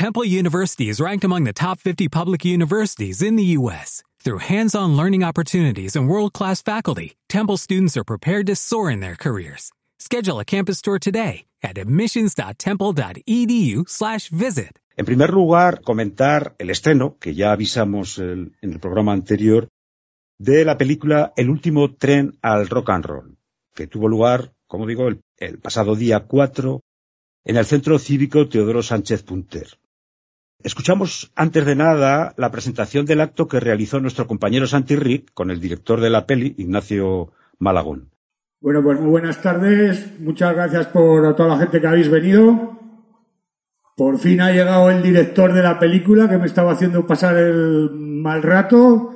Temple University is ranked among the top 50 public universities in the U.S. Through hands-on learning opportunities and world-class faculty, Temple students are prepared to soar in their careers. Schedule a campus tour today at admissions.temple.edu/visit. En primer lugar, comentar el estreno, que ya avisamos el, en el programa anterior, de la película El último tren al rock and roll, que tuvo lugar, como digo, el, el pasado día 4 en el Centro Cívico Teodoro Sánchez Punter. Escuchamos antes de nada la presentación del acto que realizó nuestro compañero Santi Rick con el director de la peli, Ignacio Malagón. Bueno, pues muy buenas tardes. Muchas gracias por toda la gente que habéis venido. Por fin ha llegado el director de la película que me estaba haciendo pasar el mal rato.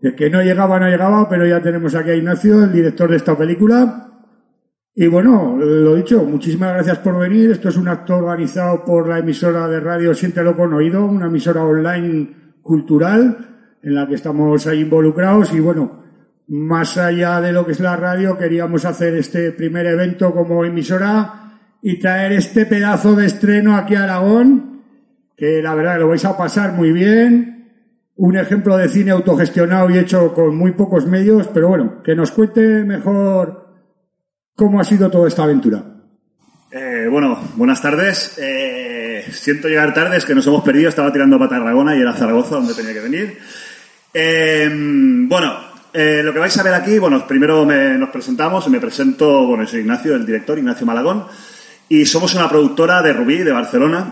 De que no llegaba, no llegaba, pero ya tenemos aquí a Ignacio, el director de esta película. Y bueno, lo dicho, muchísimas gracias por venir. Esto es un acto organizado por la emisora de radio Siéntelo con Oído, una emisora online cultural en la que estamos ahí involucrados. Y bueno, más allá de lo que es la radio, queríamos hacer este primer evento como emisora y traer este pedazo de estreno aquí a Aragón, que la verdad lo vais a pasar muy bien. Un ejemplo de cine autogestionado y hecho con muy pocos medios, pero bueno, que nos cuente mejor ¿Cómo ha sido toda esta aventura? Eh, bueno, buenas tardes. Eh, siento llegar tarde, es que nos hemos perdido. Estaba tirando para Tarragona y era Zaragoza donde tenía que venir. Eh, bueno, lo que vais a ver aquí, bueno, primero nos presentamos. Me presento, bueno, soy Ignacio, el director, Ignacio Malagón. Y somos una productora de Rubí, de Barcelona,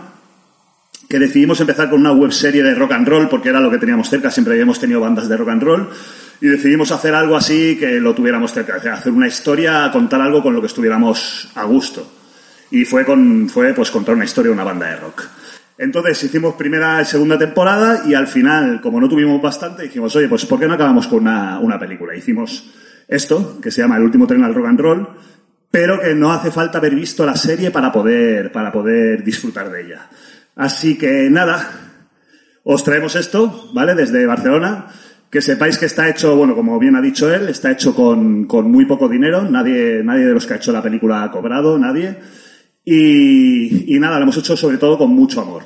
que decidimos empezar con una web serie de rock and roll porque era lo que teníamos cerca. Siempre habíamos tenido bandas de rock and roll y decidimos hacer algo así que lo tuviéramos cerca, hacer una historia, contar algo con lo que estuviéramos a gusto. Y fue con, fue pues contar una historia de una banda de rock. Entonces hicimos primera y segunda temporada y al final, como no tuvimos bastante, dijimos, oye, pues ¿por qué no acabamos con una, una película? Hicimos esto, que se llama El último tren al rock and roll, pero que no hace falta haber visto la serie para poder, para poder disfrutar de ella. Así que nada, os traemos esto, ¿vale? Desde Barcelona. Que sepáis que está hecho, bueno, como bien ha dicho él, está hecho con, con muy poco dinero. Nadie, nadie de los que ha hecho la película ha cobrado, nadie. Y, y nada, lo hemos hecho sobre todo con mucho amor.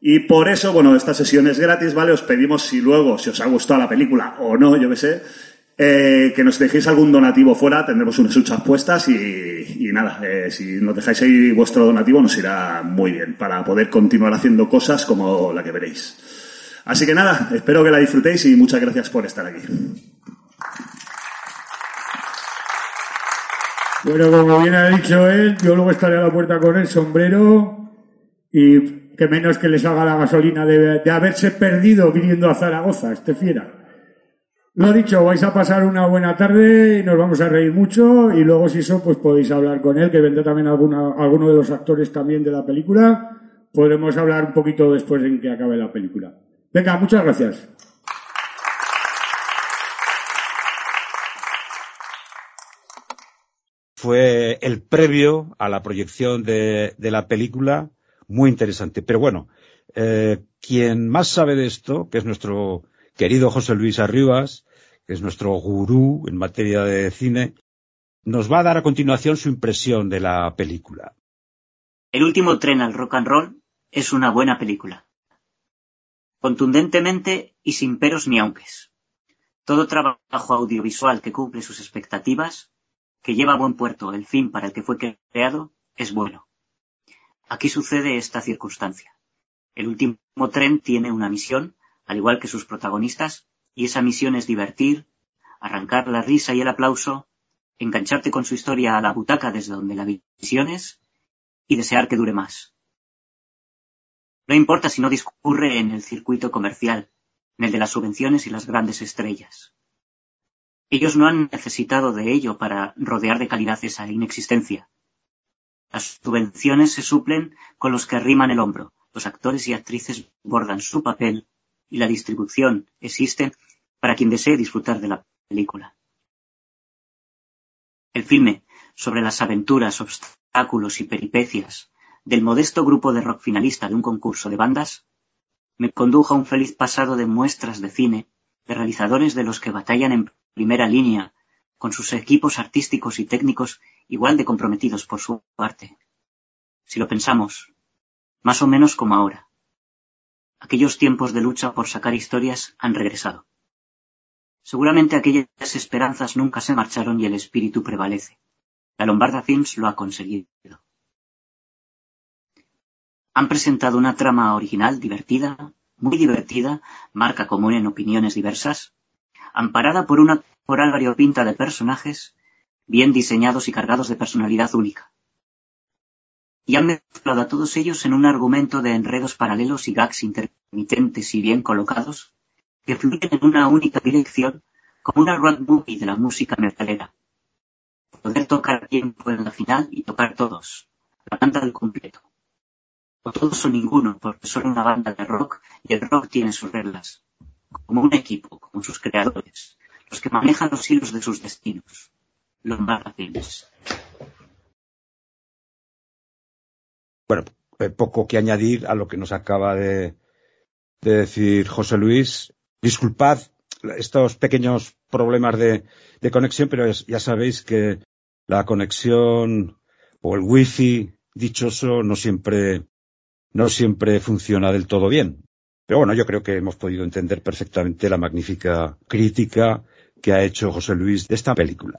Y por eso, bueno, esta sesión es gratis, ¿vale? Os pedimos si luego, si os ha gustado la película o no, yo qué sé, eh, que nos dejéis algún donativo fuera, tendremos unas huchas puestas y, nada, eh, si nos dejáis ahí vuestro donativo nos irá muy bien para poder continuar haciendo cosas como la que veréis. Así que nada, espero que la disfrutéis y muchas gracias por estar aquí. Bueno, como bien ha dicho él, yo luego estaré a la puerta con el sombrero y que menos que les haga la gasolina de, haberse perdido viniendo a Zaragoza, este fiera. Lo dicho, vais a pasar una buena tarde y nos vamos a reír mucho y luego si eso pues podéis hablar con él, que vendrá también alguna, alguno de los actores también de la película. Podremos hablar un poquito después en que acabe la película. Venga, muchas gracias. Fue el previo a la proyección de, de la película, muy interesante. Pero bueno, eh, quien más sabe de esto, que es nuestro querido José Luis Arribas, que es nuestro gurú en materia de cine, nos va a dar a continuación su impresión de la película. El último tren al rock and roll es una buena película contundentemente y sin peros ni aunques. Todo trabajo audiovisual que cumple sus expectativas, que lleva a buen puerto el fin para el que fue creado, es bueno. Aquí sucede esta circunstancia. El último tren tiene una misión, al igual que sus protagonistas, y esa misión es divertir, arrancar la risa y el aplauso, engancharte con su historia a la butaca desde donde la visiones y desear que dure más. No importa si no discurre en el circuito comercial, en el de las subvenciones y las grandes estrellas. Ellos no han necesitado de ello para rodear de calidad esa inexistencia. Las subvenciones se suplen con los que arriman el hombro, los actores y actrices bordan su papel y la distribución existe para quien desee disfrutar de la película. El filme sobre las aventuras, obstáculos y peripecias del modesto grupo de rock finalista de un concurso de bandas, me condujo a un feliz pasado de muestras de cine, de realizadores de los que batallan en primera línea, con sus equipos artísticos y técnicos igual de comprometidos por su parte. Si lo pensamos, más o menos como ahora, aquellos tiempos de lucha por sacar historias han regresado. Seguramente aquellas esperanzas nunca se marcharon y el espíritu prevalece. La Lombarda Films lo ha conseguido. Han presentado una trama original, divertida, muy divertida, marca común en opiniones diversas, amparada por una coral variopinta de personajes, bien diseñados y cargados de personalidad única. Y han mezclado a todos ellos en un argumento de enredos paralelos y gags intermitentes y bien colocados, que fluyen en una única dirección como una road movie de la música metalera. Poder tocar tiempo en la final y tocar todos, la banda del completo. O todos o ninguno, porque son una banda de rock y el rock tiene sus reglas. Como un equipo, como sus creadores, los que manejan los hilos de sus destinos. Los Films. Bueno, eh, poco que añadir a lo que nos acaba de, decir José Luis. Disculpad estos pequeños problemas de, conexión, pero ya sabéis que la conexión o el wifi dichoso no siempre, no siempre funciona del todo bien. Pero bueno, yo creo que hemos podido entender perfectamente la magnífica crítica que ha hecho José Luis de esta película.